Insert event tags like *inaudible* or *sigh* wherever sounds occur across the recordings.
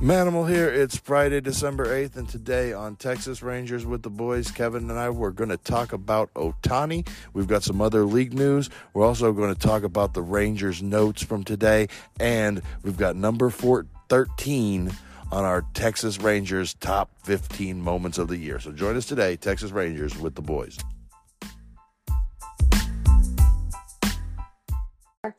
Manimal here. It's Friday, December 8th, and today on Texas Rangers with the Boys, Kevin and I, we're going to talk about Ohtani. We've got some other league news. We're also going to talk about the Rangers notes from today, and we've got number four, 13 on our Texas Rangers top 15 moments of the year. So join us today, Texas Rangers with the Boys.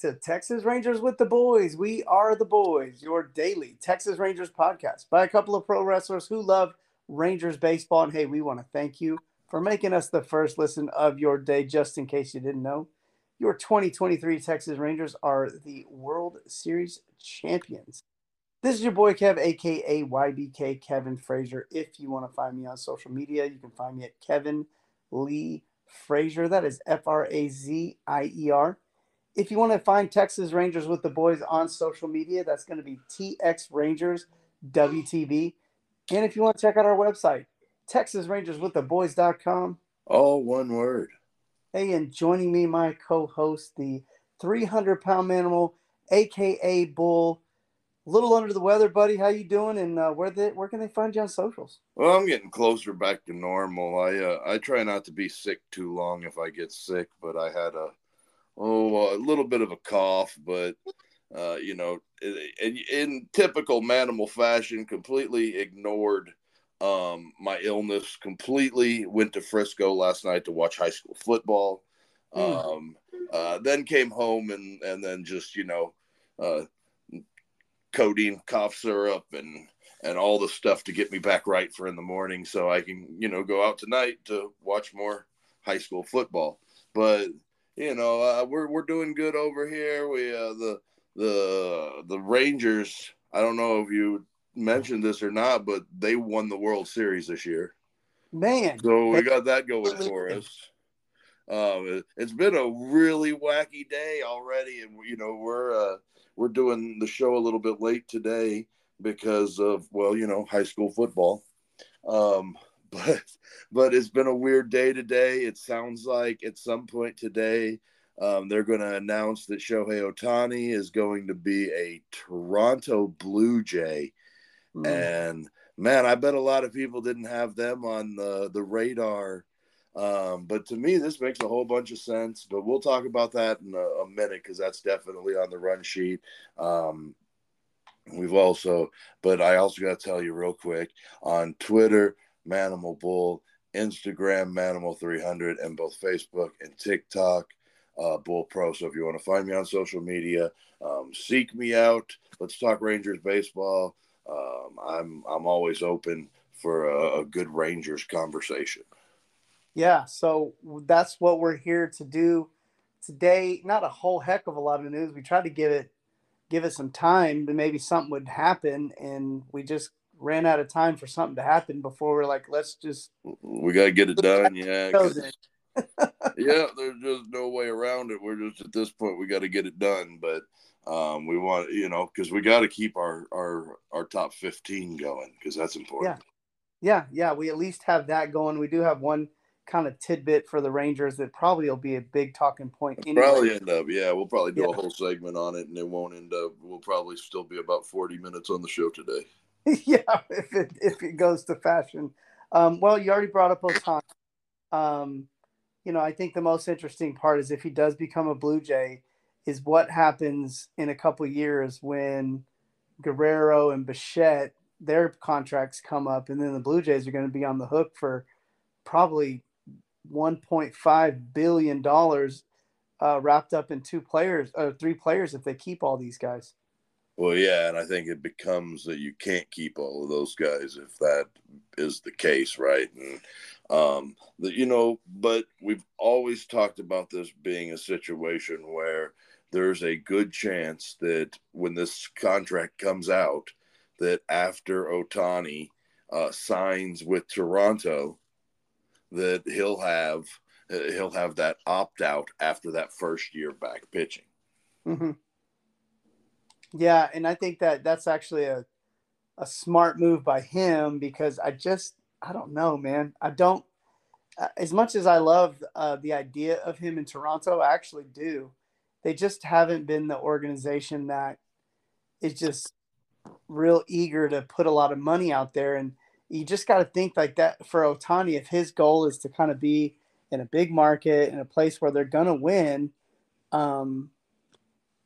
To Texas Rangers with the Boys. We are the Boys, your daily Texas Rangers podcast by a couple of pro wrestlers who love Rangers baseball. And hey, we want to thank you for making us the first listen of your day. Just in case you didn't know, your 2023 Texas Rangers are the World Series champions. This is your boy Kev, aka YBK Kevin Frazier. If you want to find me on social media, you can find me at Kevin Lee Frazier. That is F R A Z I E R if you want to find Texas Rangers with the boys on social media, that's going to be TX Rangers WTB. And if you want to check out our website, TexasRangersWithTheBoys.com. All one word. Hey, and joining me, my co-host, the 300 pound manimal, aka Bull. A little under the weather, buddy. How you doing? And uh, where they where can they find you on socials? Well, I'm getting closer back to normal. I uh, I try not to be sick too long if I get sick, but I had a oh, a little bit of a cough, but uh, you know, in, in typical manimal fashion, completely ignored um, my illness. Completely went to Frisco last night to watch high school football. Mm. Um, uh, then came home and and then just you know, uh, codeine, cough syrup, and and all the stuff to get me back right for in the morning, so I can you know go out tonight to watch more high school football. But you know, uh, we're we're doing good over here. We uh, the the the Rangers. I don't know if you mentioned this or not, but they won the World Series this year. Man, so we got that going for us. Um, it, has been a really wacky day already, and you know we're uh, we're doing the show a little bit late today because of well, you know, high school football. Um, but but it's been a weird day today. It sounds like at some point today um, they're going to announce that Shohei Ohtani is going to be a Toronto Blue Jay, mm. and man, I bet a lot of people didn't have them on the the radar. Um, but to me, this makes a whole bunch of sense. But we'll talk about that in a, a minute because that's definitely on the run sheet. Um, we've also, but I also got to tell you real quick on Twitter Manimal Bull, Instagram Manimal 300, and both Facebook and TikTok uh, Bull Pro. So if you want to find me on social media, um, seek me out. Let's talk Rangers baseball. Um, I'm I'm always open for a, a good Rangers conversation. Yeah, so that's what we're here to do today. Not a whole heck of a lot of news. We tried to give it give it some time, but maybe something would happen, and we just ran out of time for something to happen before we're like, let's just. We got to get it done. Yeah. *laughs* yeah, there's just no way around it. We're just at this point, we got to get it done. But um, we want, you know, because we got to keep our, our, our top 15 going because that's important. Yeah. Yeah. Yeah. We at least have that going. We do have one kind of tidbit for the Rangers that probably will be a big talking point. Anyway. Probably end up, yeah. We'll probably do yeah. a whole segment on it, and it won't end up. We'll probably still be about forty minutes on the show today. *laughs* yeah, if it if it goes to fashion. Um, well, you already brought up Ohtani. Um, you know, I think the most interesting part is if he does become a Blue Jay, is what happens in a couple years when Guerrero and Bichette their contracts come up, and then the Blue Jays are going to be on the hook for probably 1.5 billion dollars uh, wrapped up in two players or uh, three players if they keep all these guys. Well, yeah, and I think it becomes that you can't keep all of those guys if that is the case, right? And um, you know, but we've always talked about this being a situation where there's a good chance that when this contract comes out, that after Ohtani uh, signs with Toronto, that he'll have he'll have that opt out after that first year back pitching. Mm-hmm. Yeah, and I think that that's actually a a smart move by him because I just I don't know, man. I don't uh, as much as I love uh, the idea of him in Toronto, I actually do. They just haven't been the organization that is just real eager to put a lot of money out there. And you just got to think like that for Ohtani, If his goal is to kind of be in a big market in a place where they're going to win, um,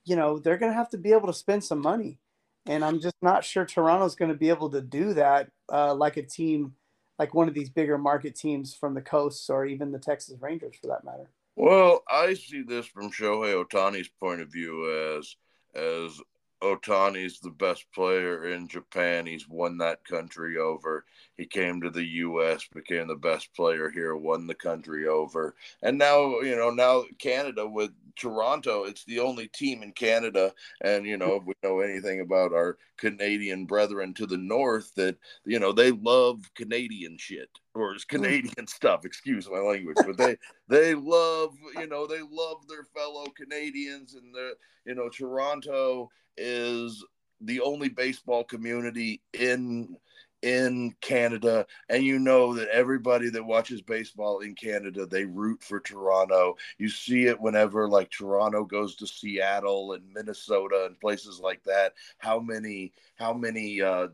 you know, they're going to have to be able to spend some money. And I'm just not sure Toronto's going to be able to do that uh, like a team, like one of these bigger market teams from the coasts or even the Texas Rangers for that matter. Well, I see this from Shohei Ohtani's point of view as as Ohtani's the best player in Japan. He's won that country over. He came to the U.S., became the best player here, won the country over. And now, you know, now Canada with Toronto, it's the only team in Canada. And, you know, if we know anything about our Canadian brethren to the north, that, you know, they love Canadian shit or it's hmm. Canadian stuff, excuse my language, but they, *laughs* they love, you know, they love their fellow Canadians and the, you know, Toronto is the only baseball community in in Canada, and you know that everybody that watches baseball in Canada, they root for Toronto. You see it whenever like Toronto goes to Seattle and Minnesota and places like that. How many how many uh,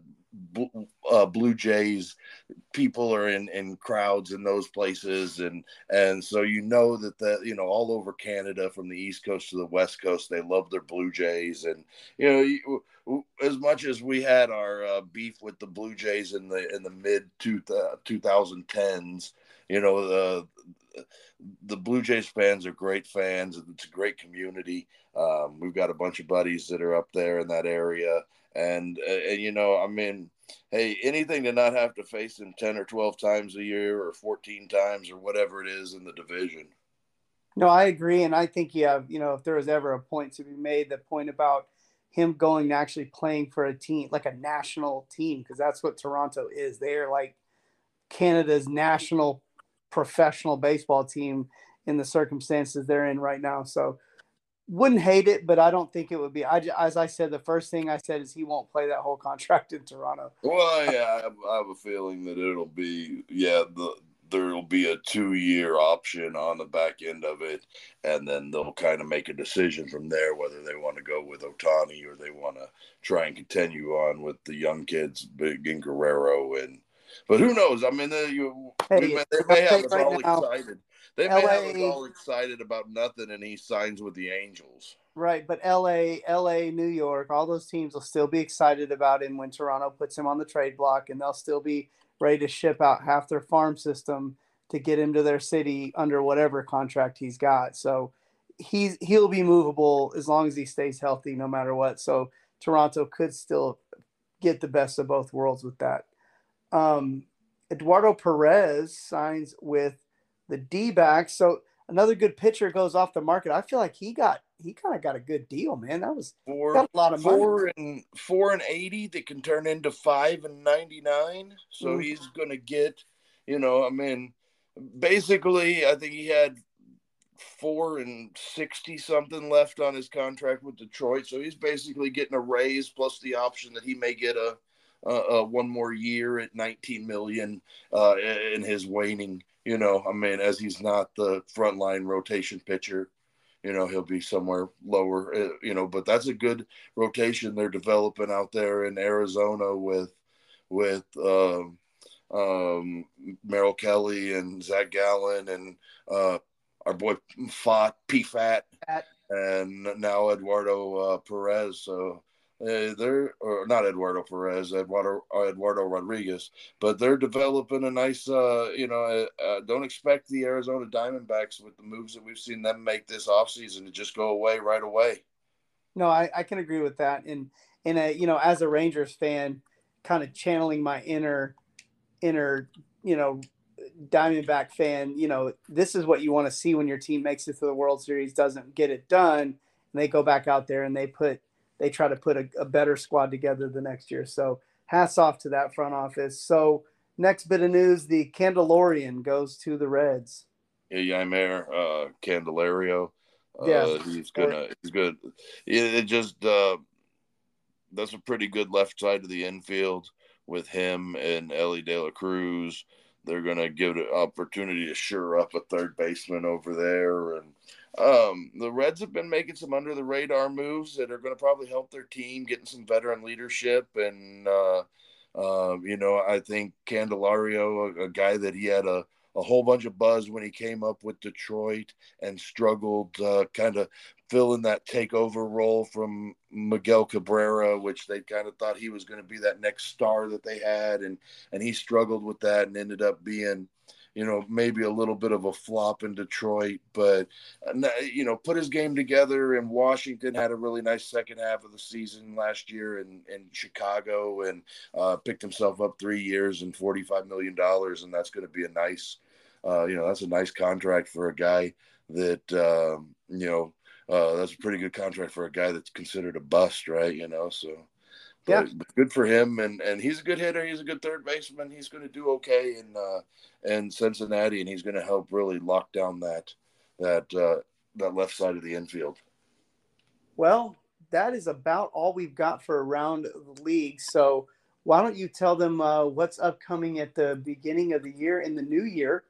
uh, Blue Jays people are in in crowds in those places. And and so you know that the you know all over Canada from the east coast to the west coast they love their Blue Jays. And you know you, as much as we had our uh, beef with the Blue Jays in the in the mid two, uh, 2010s you know the the Blue Jays fans are great fans. And it's a great community. Um, we've got a bunch of buddies that are up there in that area and uh, and you know, I mean, hey, anything to not have to face him ten or twelve times a year, or fourteen times, or whatever it is in the division. No, I agree, and I think you have, you know, if there was ever a point to be made, the point about him going to actually playing for a team like a national team, because that's what Toronto is. They're like Canada's national professional baseball team in the circumstances they're in right now. So wouldn't hate it, but I don't think it would be. I, as I said, the first thing I said is he won't play that whole contract in Toronto. Well, yeah, I have, I have a feeling that it'll be, yeah, the there'll be a two year option on the back end of it, and then they'll kind of make a decision from there whether they want to go with Ohtani or they want to try and continue on with the young kids, Big and Guerrero, and but who knows? I mean, they, you, hey, they may have us right all now, excited. They may LA, have us all excited about nothing, and he signs with the Angels. Right, but LA, LA, New York, all those teams will still be excited about him when Toronto puts him on the trade block, and they'll still be ready to ship out half their farm system to get him to their city under whatever contract he's got. So he's he'll be movable as long as he stays healthy, no matter what. So Toronto could still get the best of both worlds with that. Um, Eduardo Perez signs with the D backs. So another good pitcher goes off the market. I feel like he got he kind of got a good deal, man. That was four, a lot of four money. and four and eighty that can turn into five and ninety nine. So mm. he's gonna get, you know, I mean, basically, I think he had four and sixty something left on his contract with Detroit. So he's basically getting a raise plus the option that he may get a. Uh, uh, one more year at 19 million uh, in his waning you know, I mean, as he's not the frontline rotation pitcher, you know, he'll be somewhere lower, uh, you know, but that's a good rotation they're developing out there in Arizona with, with, um, um, Merrill Kelly and Zach Gallen and, uh, our boy Fat P Fat, and now Eduardo uh, Perez. So uh, they're or not Eduardo Perez, Eduardo uh, Eduardo Rodriguez, but they're developing a nice. Uh, you know, uh, uh, don't expect the Arizona Diamondbacks with the moves that we've seen them make this offseason to just go away right away. No, I, I can agree with that, and and a, you know, as a Rangers fan, kind of channeling my inner inner you know Diamondback fan, you know, this is what you want to see when your team makes it to the World Series, doesn't get it done, and they go back out there and they put they try to put a, a better squad together the next year. So hats off to that front office. So next bit of news: the Candelorian goes to the Reds. Yeah, Jeimer uh, Candelario. Uh, yeah, he's gonna. He's good. It, it just uh, that's a pretty good left side of the infield with him and Elly De La Cruz. They're gonna give it an opportunity to sure up a third baseman over there, and Um, the Reds have been making some under the radar moves that are going to probably help their team, getting some veteran leadership. And, uh, uh, you know, I think Candelario, a, a guy that he had a, a whole bunch of buzz when he came up with Detroit and struggled uh, kind of filling that takeover role from Miguel Cabrera, which they kind of thought he was going to be that next star that they had, and and he struggled with that and ended up being you know, maybe a little bit of a flop in Detroit, but uh, you know, put his game together. And Washington had a really nice second half of the season last year in in Chicago, and uh, picked himself up three years and forty five million dollars, and that's going to be a nice, uh, you know, that's a nice contract for a guy that um, you know. Uh, that's a pretty good contract for a guy that's considered a bust, right? You know, so but, yeah. good for him, and and he's a good hitter. He's a good third baseman. He's going to do okay in uh, in Cincinnati, and he's going to help really lock down that that uh, that left side of the infield. Well, that is about all we've got for around the league. So why don't you tell them uh, what's upcoming at the beginning of the year in the new year?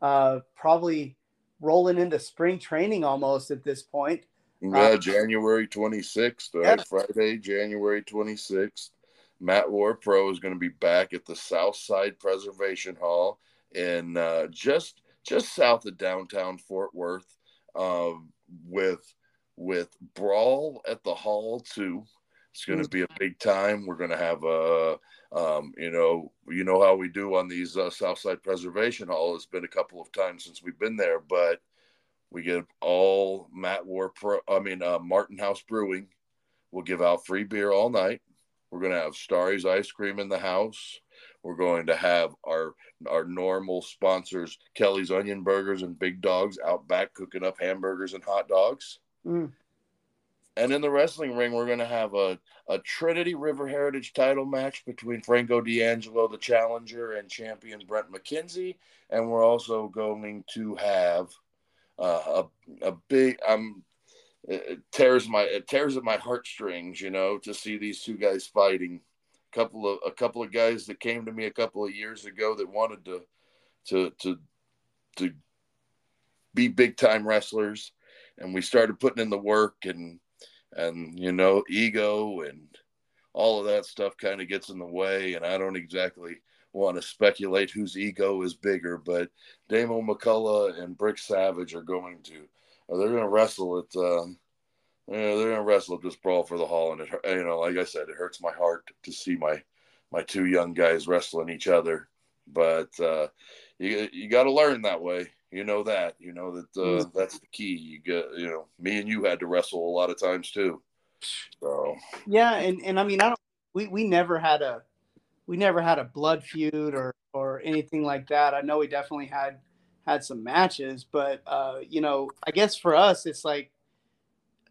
Uh, probably rolling into spring training almost at this point. Yeah, uh, January 26th, right? Yeah. Friday, January 26th. Matt War Pro is going to be back at the Southside Preservation Hall in uh, just just south of downtown Fort Worth, uh, with with Brawl at the Hall too. It's going to be a big time. We're going to have a, um, you know, you know how we do on these uh, Southside Preservation Hall. It's been a couple of times since we've been there, but we get all Matt War Pro. I mean, uh, Martin House Brewing. We'll give out free beer all night. We're going to have Starry's ice cream in the house. We're going to have our our normal sponsors, Kelly's Onion Burgers and Big Dogs, out back cooking up hamburgers and hot dogs. Mm. And in the wrestling ring, we're going to have a, a Trinity River Heritage title match between Franco D'Angelo, the challenger, and champion Brent McKenzie. And we're also going to have uh, a a big I'm it tears my it tears at my heartstrings, you know, to see these two guys fighting. A couple of a couple of guys that came to me a couple of years ago that wanted to to to to be big time wrestlers, and we started putting in the work and and you know ego and all of that stuff kind of gets in the way, and I don't exactly want to speculate whose ego is bigger, but Damo McCullough and Brick Savage are going to they're going to wrestle at, um, you know, they're going to wrestle at this brawl for the hall, and it, you know, like I said, it hurts my heart to see my my two young guys wrestling each other, but uh, you you got to learn that way. You know that. You know that uh, mm-hmm. that's the key. You get, you know, me and you had to wrestle a lot of times too. So yeah, and and I mean, I don't. We we never had a we never had a blood feud or or anything like that. I know we definitely had had some matches, but uh, you know, I guess for us, it's like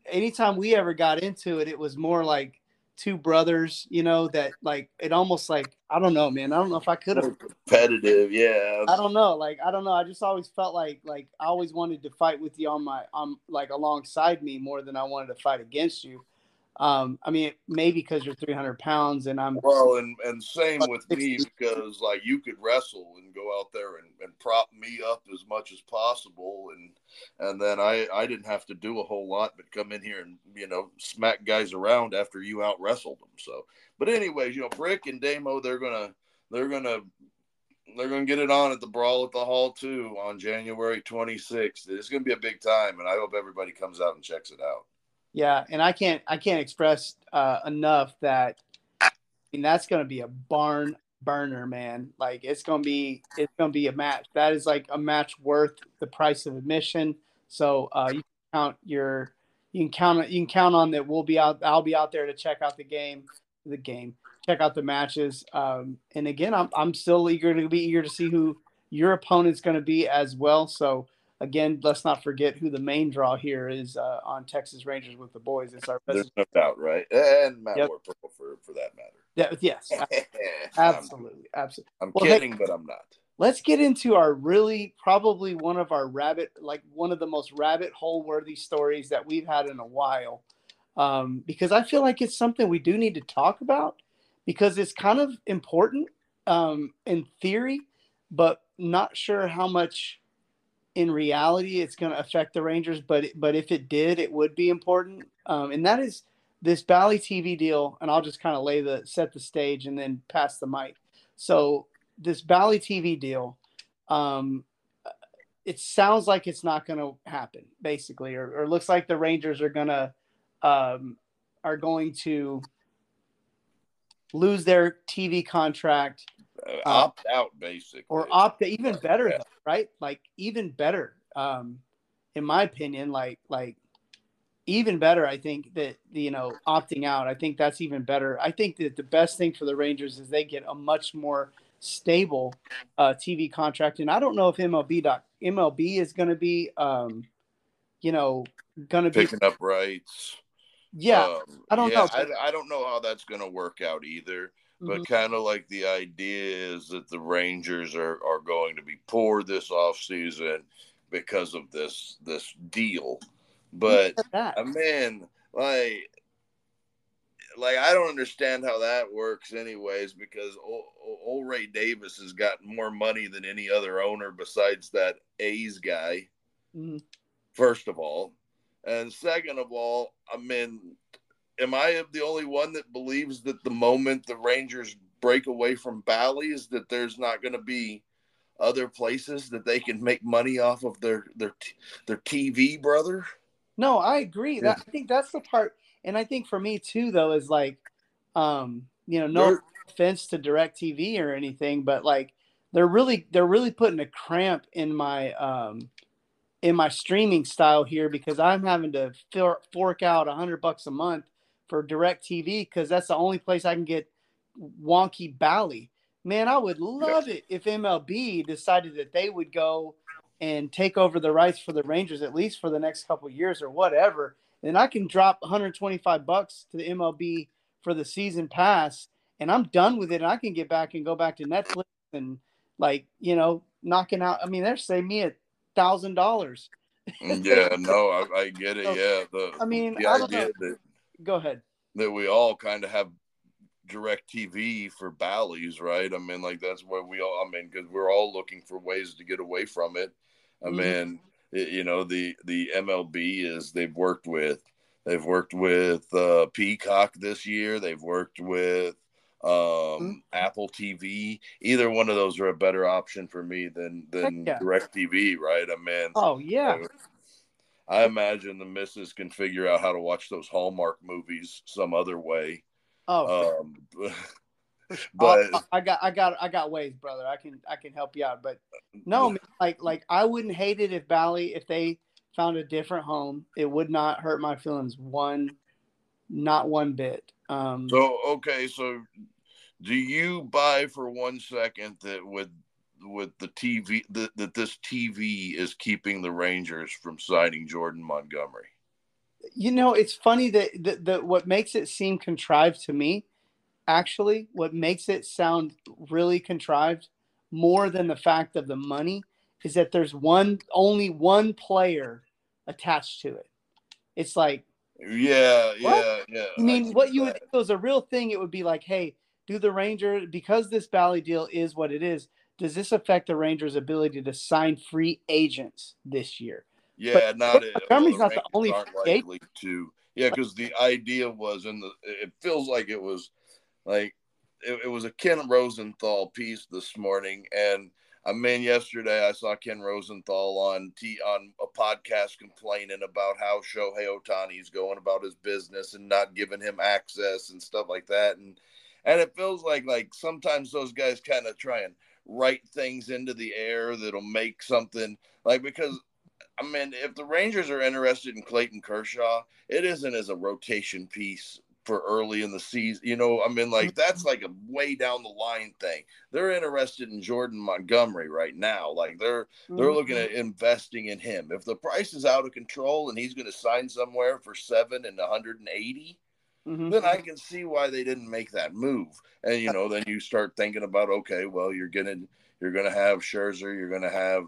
anytime we ever got into it, it was more like two brothers, you know, that like it almost like I don't know, man. I don't know if I could have competitive, yeah. I don't know, like I don't know. I just always felt like like I always wanted to fight with you on my on like alongside me more than I wanted to fight against you. Um, I mean, maybe because you're 300 pounds and I'm well, and and same with me because like you could wrestle and go out there and, and prop me up as much as possible, and and then I I didn't have to do a whole lot but come in here and you know smack guys around after you out wrestled them. So, but anyways, you know, Brick and Damo they're gonna they're gonna they're going to get it on at the Brawl at the Hall too on January 26th. It's going to be a big time, and I hope everybody comes out and checks it out. Yeah, and I can't I can't express uh, enough that I mean that's going to be a barn burner, man. Like it's going to be it's going to be a match. That is like a match worth the price of admission. So uh, you can count your you can count you can count on that. We'll be out. I'll be out there to check out the game, the game, check out the matches. Um, and again, I'm I'm still eager to be eager to see who your opponent's going to be as well. So again, let's not forget who the main draw here is uh, on Texas Rangers with the boys. It's our best. There's no doubt, right? And Matt yep. for for that matter. Yeah, yes, *laughs* absolutely, absolutely. I'm well, kidding, hey, but I'm not. Let's get into our really probably one of our rabbit, like one of the most rabbit hole worthy stories that we've had in a while, um, because I feel like it's something we do need to talk about because it's kind of important um, in theory, but not sure how much in reality it's going to affect the Rangers, but but if it did, it would be important. Um, and that is this Bally TV deal. And I'll just kind of lay the set the stage and then pass the mic. So this Bally TV deal, um, it sounds like it's not going to happen, basically, or, or looks like the Rangers are to um, are going to lose their TV contract, uh, opt out, basically, or opt even better, yeah. right? Like even better, um, in my opinion. Like like even better. I think that you know opting out. I think that's even better. I think that the best thing for the Rangers is they get a much more stable uh, TV contract, and I don't know if MLB doc, MLB is going to be, um, you know, going to be picking up rights. Yeah, um, I don't yeah, know. I, I, don't know how that's going to work out either. But mm-hmm. kind of like the idea is that the Rangers are, are going to be poor this off season because of this this deal. But I mean, like like I don't understand how that works, anyways, because old, old Ray Davis has got more money than any other owner besides that A's guy. Mm-hmm. First of all, and second of all, I mean, am I the only one that believes that the moment the Rangers break away from Bally's, that there's not going to be other places that they can make money off of their their their TV, brother? No, I agree. That I think that's the part and I think for me too, though, is like, um, you know, no they're, offense to DirecTV or anything, but like they're really they're really putting a cramp in my um in my streaming style here because I'm having to fork out a hundred bucks a month for DirecTV because that's the only place I can get wonky Bally. Man, I would love it if MLB decided that they would go and take over the rights for the Rangers at least for the next couple years or whatever then I can drop 125 bucks to the MLB for the season pass, and I'm done with it. And I can get back and go back to Netflix and like you know knocking out. I mean, they're saving me a thousand dollars. Yeah, no, I, I, get it. *laughs* So, yeah, the I mean, the I idea that go ahead that we all kind of have DirecTV for Bally's, right? I mean, like that's where we all. I mean, because we're all looking for ways to get away from it. I mm-hmm. mean, you know the the MLB is they've worked with they've worked with uh, Peacock this year. They've worked with um, mm-hmm. Apple TV. Either one of those are a better option for me than than yeah. DirecTV, right? I mean, oh yeah. I, I imagine the missus can figure out how to watch those Hallmark movies some other way. Oh, um, *laughs* but I got I got I got ways, brother. I can I can help you out. But no, like like I wouldn't hate it if Bally if they found a different home. It would not hurt my feelings one, not one bit. Um, so okay, so do you buy for one second that with with the TV that, that this TV is keeping the Rangers from signing Jordan Montgomery? You know, it's funny that, that, that what makes it seem contrived to me actually what makes it sound really contrived more than the fact of the money is that there's one only one player attached to it. It's like yeah, what? yeah, yeah. I mean, I what you would was a real thing, it would be like, hey, do the Ranger because this Bally deal is what it is, does this affect the Rangers' ability to sign free agents this year? Yeah, but not. Montgomery's well, not the only likely to. Yeah, because the idea was, and it feels like it was like it, it was a Ken Rosenthal piece this morning, and I mean, yesterday I saw Ken Rosenthal on T on a podcast complaining about how Shohei Ohtani is going about his business and not giving him access and stuff like that. And and it feels like like sometimes those guys kind of try and write things into the air that'll make something like because I mean, if the Rangers are interested in Clayton Kershaw, it isn't as a rotation piece for early in the season. You know, I mean, like that's mm-hmm. like a way down the line thing. They're interested in Jordan Montgomery right now. Like they're they're mm-hmm. looking at investing in him. If the price is out of control and he's going to sign somewhere for seven and 180, mm-hmm. then I can see why they didn't make that move. And you know, then you start thinking about okay, well, you're gonna you're gonna have Scherzer, you're gonna have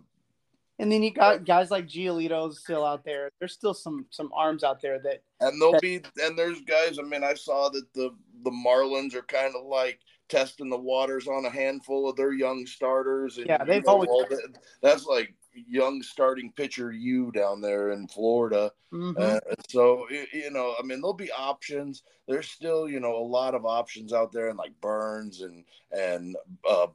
and then you got guys like Giolito still out there. There's still some some arms out there that and they'll that, be and there's guys. I mean, I saw that the the Marlins are kind of like testing the waters on a handful of their young starters. And, yeah, they've always that, that's like young starting pitcher you down there in Florida. Mm-hmm. Uh, so you know, I mean, there'll be options. There's still you know a lot of options out there, and like Burnes and and uh,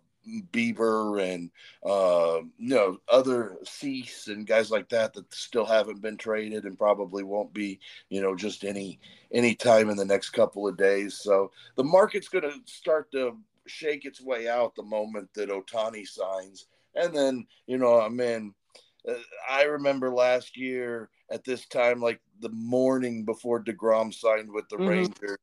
Bieber and uh, you know other Cease and guys like that that still haven't been traded and probably won't be you know just any any time in the next couple of days. So the market's going to start to shake its way out the moment that Ohtani signs, and then you know I mean uh, I remember last year at this time like the morning before Degrom signed with the mm-hmm. Rangers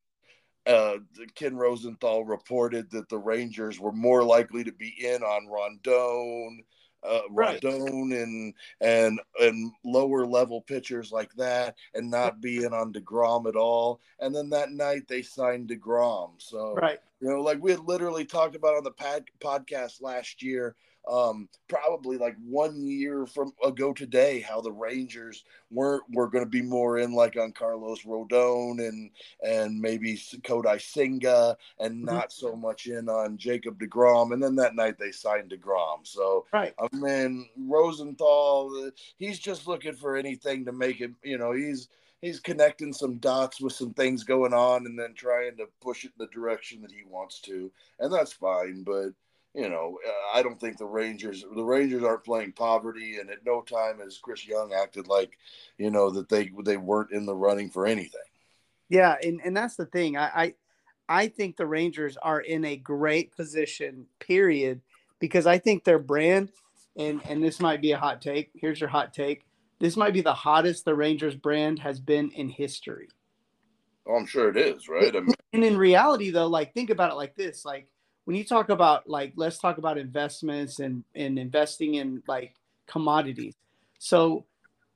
uh, Ken Rosenthal reported that the Rangers were more likely to be in on Rondon, uh, right. Rondon, and and and lower level pitchers like that, and not be in on Degrom at all. And then that night they signed Degrom. So right, you know, like we had literally talked about on the pad, podcast last year um, probably like one year from ago today how the Rangers weren't were going to be more in like on Carlos Rodon and and maybe Kodai Senga and mm-hmm. not so much in on Jacob Degrom and then that night they signed Degrom so right I mean Rosenthal he's just looking for anything to make him. you know he's he's connecting some dots with some things going on and then trying to push it in the direction that he wants to and that's fine but you know, uh, I don't think the Rangers the Rangers aren't playing poverty, and at no time has Chris Young acted like, you know, that they they weren't in the running for anything. Yeah, and and that's the thing. I I, I think the Rangers are in a great position. Period, because I think their brand, and and this might be a hot take. Here's your hot take. This might be the hottest the Rangers brand has been in history. Oh, I'm sure it is, right? I mean, and in reality, though, like think about it like this: like when you talk about like let's talk about investments and and investing in like commodities so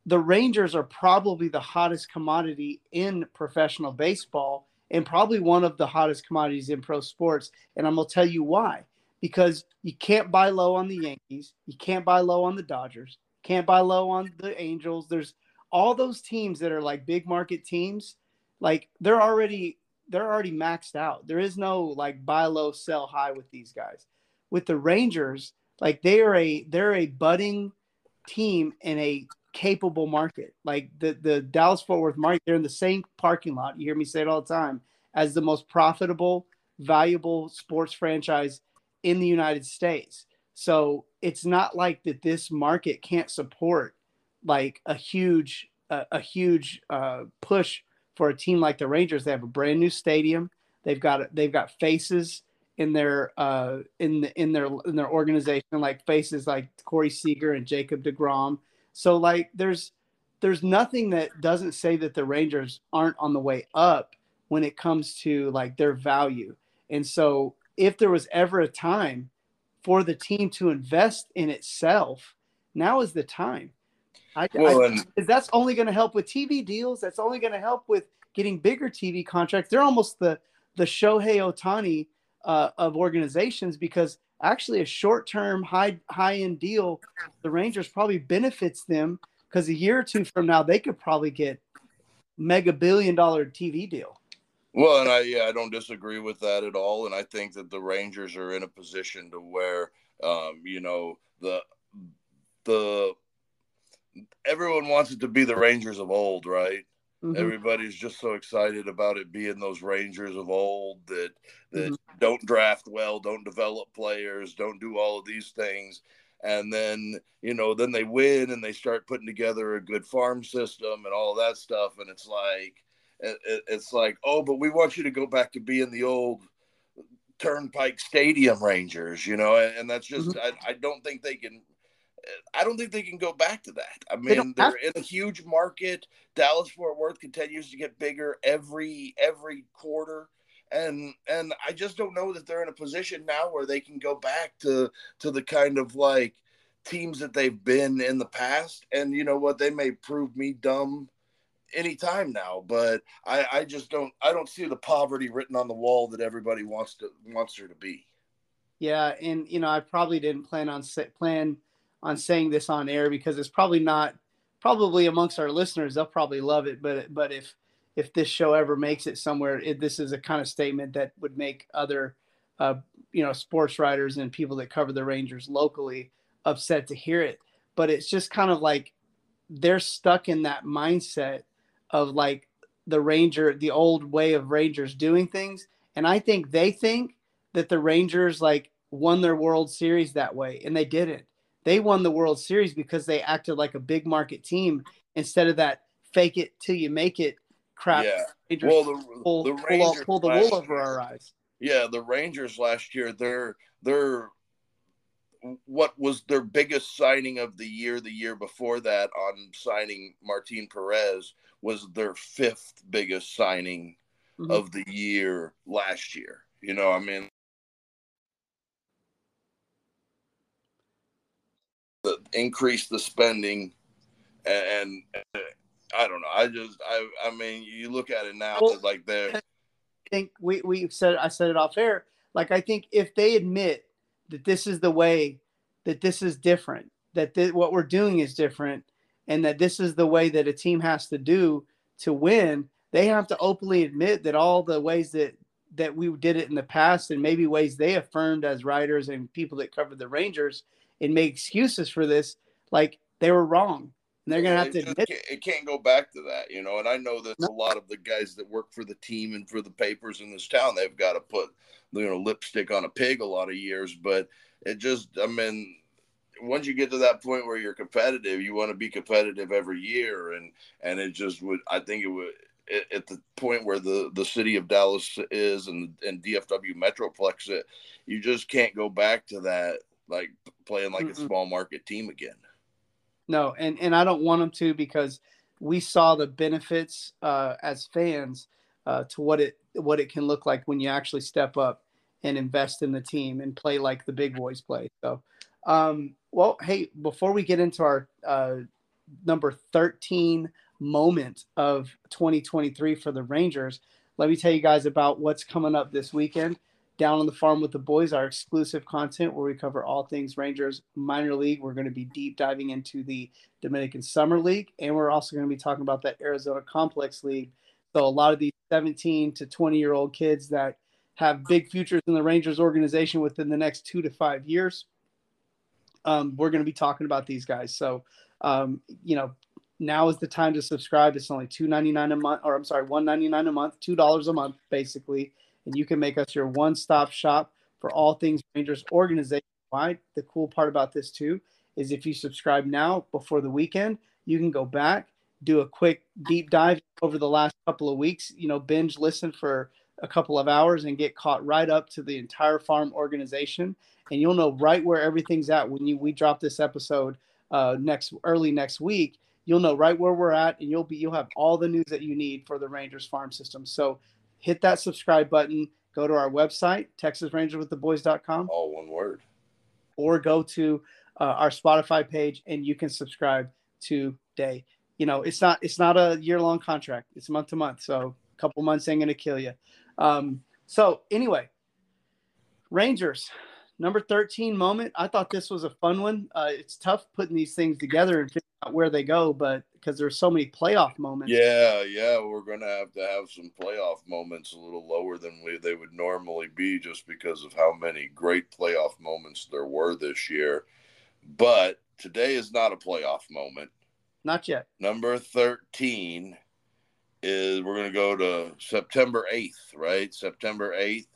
the rangers are probably the hottest commodity in professional baseball and probably one of the hottest commodities in pro sports and i'm going to tell you why because you can't buy low on the yankees you can't buy low on the dodgers can't buy low on the angels there's all those teams that are like big market teams like they're already they're already maxed out. There is no like buy low, sell high with these guys. With the Rangers, like they are a they're a budding team in a capable market. Like the the Dallas Fort Worth market, they're in the same parking lot. You hear me say it all the time as the most profitable, valuable sports franchise in the United States. So it's not like that this market can't support like a huge uh, a huge uh, push for a team like the Rangers. They have a brand new stadium. They've got they've got faces in their uh, in the, in their in their organization like faces like Corey Seager and Jacob Degrom. So like there's there's nothing that doesn't say that the Rangers aren't on the way up when it comes to like their value. And so if there was ever a time for the team to invest in itself, now is the time. I, well, I, and, that's only going to help with TV deals. That's only going to help with getting bigger TV contracts. They're almost the the Shohei Ohtani uh, of organizations because actually a short term high high end deal, the Rangers probably benefits them because a year or two from now they could probably get mega billion dollar TV deal. Well, and I yeah I don't disagree with that at all, and I think that the Rangers are in a position to where um, you know the the everyone wants it to be the Rangers of old, right? Mm-hmm. Everybody's just so excited about it being those Rangers of old that that mm-hmm. don't draft well, don't develop players, don't do all of these things. And then, you know, then they win and they start putting together a good farm system and all that stuff. And it's like, it's like, oh, but we want you to go back to being the old Turnpike Stadium Rangers, you know, and that's just, mm-hmm. I, I don't think they can I don't think they can go back to that. I mean, they are in a huge market. Dallas Fort Worth continues to get bigger every every quarter. And and I just don't know that they're in a position now where they can go back to to the kind of like teams that they've been in the past. And you know what? They may prove me dumb anytime now, but I, I just don't I don't see the poverty written on the wall that everybody wants to wants her to be. Yeah, and you know, I probably didn't plan on plan on saying this on air because it's probably not probably amongst our listeners they'll probably love it but but if if this show ever makes it somewhere it, this is a kind of statement that would make other uh, you know sports writers and people that cover the rangers locally upset to hear it but it's just kind of like they're stuck in that mindset of like the Ranger, the old way of Rangers doing things. And I think they think that the Rangers like won their World Series that way, and they didn't. They won the World Series because they acted like a big market team instead of that fake it till you make it crap. Yeah. Rangers Well, the, pull, the pull, Rangers pull the last wool over year- our eyes. Yeah, the Rangers last year, their their what was their biggest signing of the year, the year before that, on signing Martin Perez was their fifth biggest signing Mhm. of the year last year. You know, I mean, the increase the spending, and, and I don't know. I just, I, I mean, you look at it now, Well, like they're think we we said I said it off air. Like I think if they admit that this is the way, that this is different, that th- what we're doing is different, and that this is the way that a team has to do to win, they have to openly admit that all the ways that that we did it in the past and maybe ways they affirmed as writers and people that covered the Rangers and make excuses for this, like they were wrong. And they're gonna have to admit can't, it can't go back to that, you know. And I know that No. a lot of the guys that work for the team and for the papers in this town, they've got to put you know lipstick on a pig a lot of years. But it just, I mean, once you get to that point where you're competitive, you want to be competitive every year, and and it just would. I think it would. At at the point where the, the city of Dallas is and and DFW Metroplex, it you just can't go back to that like playing like a Mm-mm. small market team again. No, and and I don't want them to because we saw the benefits uh, as fans uh, to what it what it can look like when you actually step up and invest in the team and play like the big boys play. So, um, well, hey, before we get into our uh, number thirteen moment of 2023 for the Rangers, let me tell you guys about what's coming up this weekend. Down on the farm with the boys, our exclusive content where we cover all things Rangers minor league. We're going to be deep diving into the Dominican Summer League, and we're also going to be talking about that Arizona Complex League. So a lot of these 17 to 20 year old kids that have big futures in the Rangers organization within the next two to five years. Um, we're going to be talking about these guys. So, um, you know, now is the time to subscribe. It's only $2.99 a month, or I'm sorry, $1.99 a month, $2 a month, basically. And you can make us your one stop shop for all things Rangers organization wide. The cool part about this, too, is if you subscribe now before the weekend, you can go back, do a quick deep dive over the last couple of weeks, you know, binge listen for a couple of hours and get caught right up to the entire farm organization. And you'll know right where everything's at when you we drop this episode uh, next early next week. You'll know right where we're at, and you'll be you'll have all the news that you need for the Rangers farm system. So hit that subscribe button. Go to our website, TexasRangersWithTheBoys.com All one word. or go to uh, our Spotify page and you can subscribe today. You know, it's not it's not a year long contract; it's month to month. So a couple months ain't gonna kill you. Um, so anyway, Rangers number thirteen moment. I thought this was a fun one. Uh, it's tough putting these things together and figuring out where they go, but because there's so many playoff moments. Yeah, yeah, we're gonna have to have some playoff moments a little lower than we, they would normally be, just because of how many great playoff moments there were this year. But today is not a playoff moment. Not yet. Number thirteen is we're gonna go to September eighth, right? September eighth.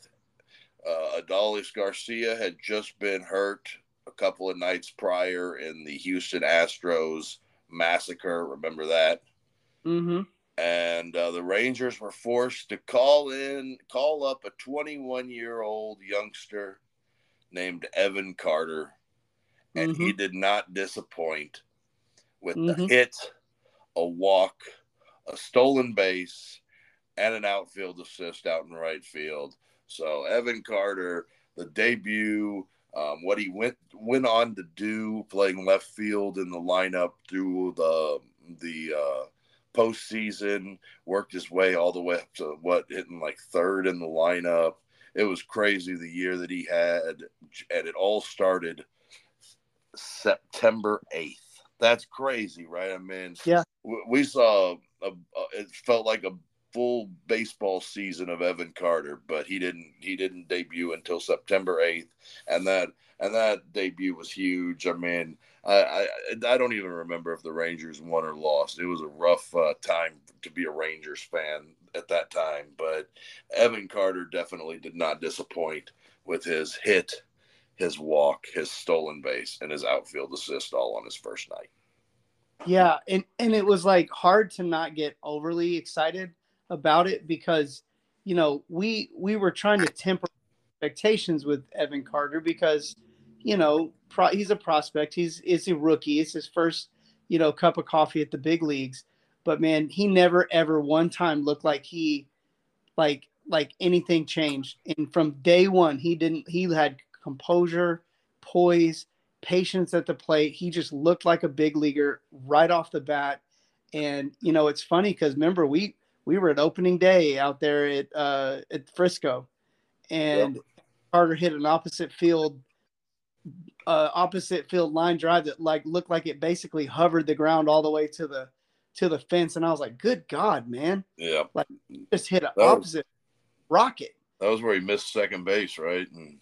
Uh, Adolis Garcia had just been hurt a couple of nights prior in the Houston Astros massacre. Remember that? Mm-hmm. and uh, the Rangers were forced to call in, call up a 21 year old youngster named Evan Carter, and he did not disappoint with the Mhm. hit, a walk, a stolen base, and an outfield assist out in right field. So Evan Carter, the debut, um, what he went went on to do, playing left field in the lineup through the the uh, postseason, worked his way all the way up to what hitting like third in the lineup. It was crazy the year that he had, and it all started September eighth. That's crazy, right? I mean, Yeah. we saw a, a, it felt like a full baseball season of Evan Carter, but he didn't he didn't debut until September eighth, and that and that debut was huge. I mean, I, I, I don't even remember if the Rangers won or lost. It was a rough uh, time to be a Rangers fan at that time, but Evan Carter definitely did not disappoint with his hit, his walk, his stolen base, and his outfield assist all on his first night. Yeah, and and it was like hard to not get overly excited about it because you know we we were trying to temper expectations with Evan Carter because you know pro, he's a prospect he's is a rookie it's his first you know cup of coffee at the big leagues but man he never ever one time looked like he like like anything changed and from day one he didn't he had composure poise patience at the plate. He just looked like a big leaguer right off the bat. And you know, it's funny because remember we we were at opening day out there at uh, at Frisco, and yep. Carter hit an opposite field uh, opposite field line drive that like looked like it basically hovered the ground all the way to the to the fence, and I was like, "Good God, man!" Yeah, like just hit an opposite was, rocket. That was where he missed second base, right? And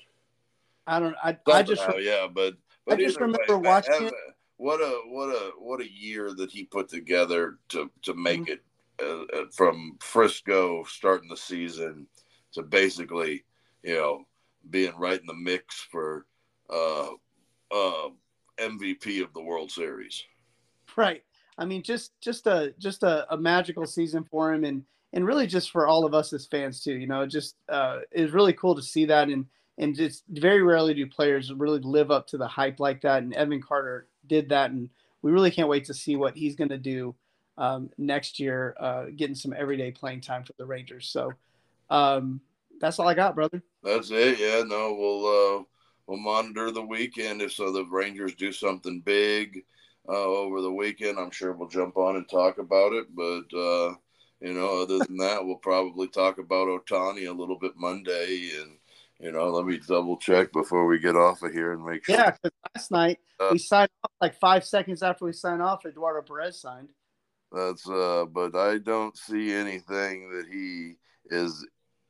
I don't. I, I just yeah, but but I just remember way, watching. What a what a what a year that he put together to to make mm-hmm. it uh, uh, from Frisco starting the season to basically you know being right in the mix for uh, uh, MVP of the World Series. Right. I mean, just just a just a, a, magical season for him, and and really just for all of us as fans too. You know, just uh, it's really cool to see that, and and just very rarely do players really live up to the hype like that. And Evan Carter did that, and we really can't wait to see what he's going to do um, next year, uh, getting some everyday playing time for the Rangers. So um, that's all I got, brother. That's it. Yeah, no, we'll uh, we'll monitor the weekend if so the Rangers do something big uh, over the weekend. I'm sure we'll jump on and talk about it, but. Uh, you know, other than that, we'll probably talk about Ohtani a little bit Monday and you know, let me double check before we get off of here and make sure. Yeah, because last night uh, we signed off like five seconds after we signed off. Eduardo Perez signed. That's uh, but I don't see anything that he is.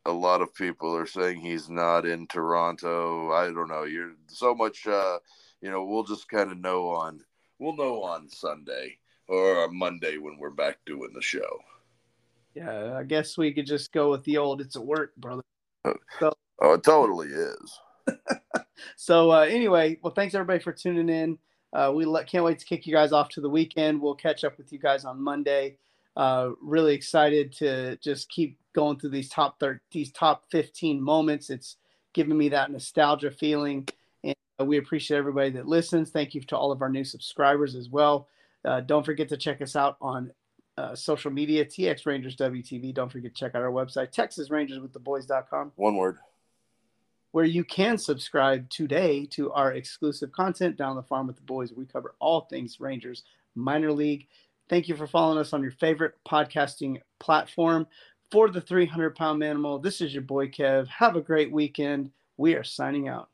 A lot of people are saying he's not in Toronto. I don't know. You're so much. Uh, you know, we'll just kind of know on. We'll know on Sunday or Monday when we're back doing the show. Yeah, I guess we could just go with the old. It's a work, brother. Uh, so Oh, it totally is. *laughs* so uh, anyway, well, thanks everybody for tuning in. Uh, we can't wait to kick you guys off to the weekend. We'll catch up with you guys on Monday. Uh, really excited to just keep going through these top 30, these top 15 moments. It's giving me that nostalgia feeling, and we appreciate everybody that listens. Thank you to all of our new subscribers as well. Uh, don't forget to check us out on uh, social media, TX Rangers WTV. Don't forget to check out our website, TexasRangersWithTheBoys.com. One word where you can subscribe today to our exclusive content down the farm with the boys. We cover all things Rangers minor league. Thank you for following us on your favorite podcasting platform. For the 300 pound manimal, this is your boy Kev. Have a great weekend. We are signing out.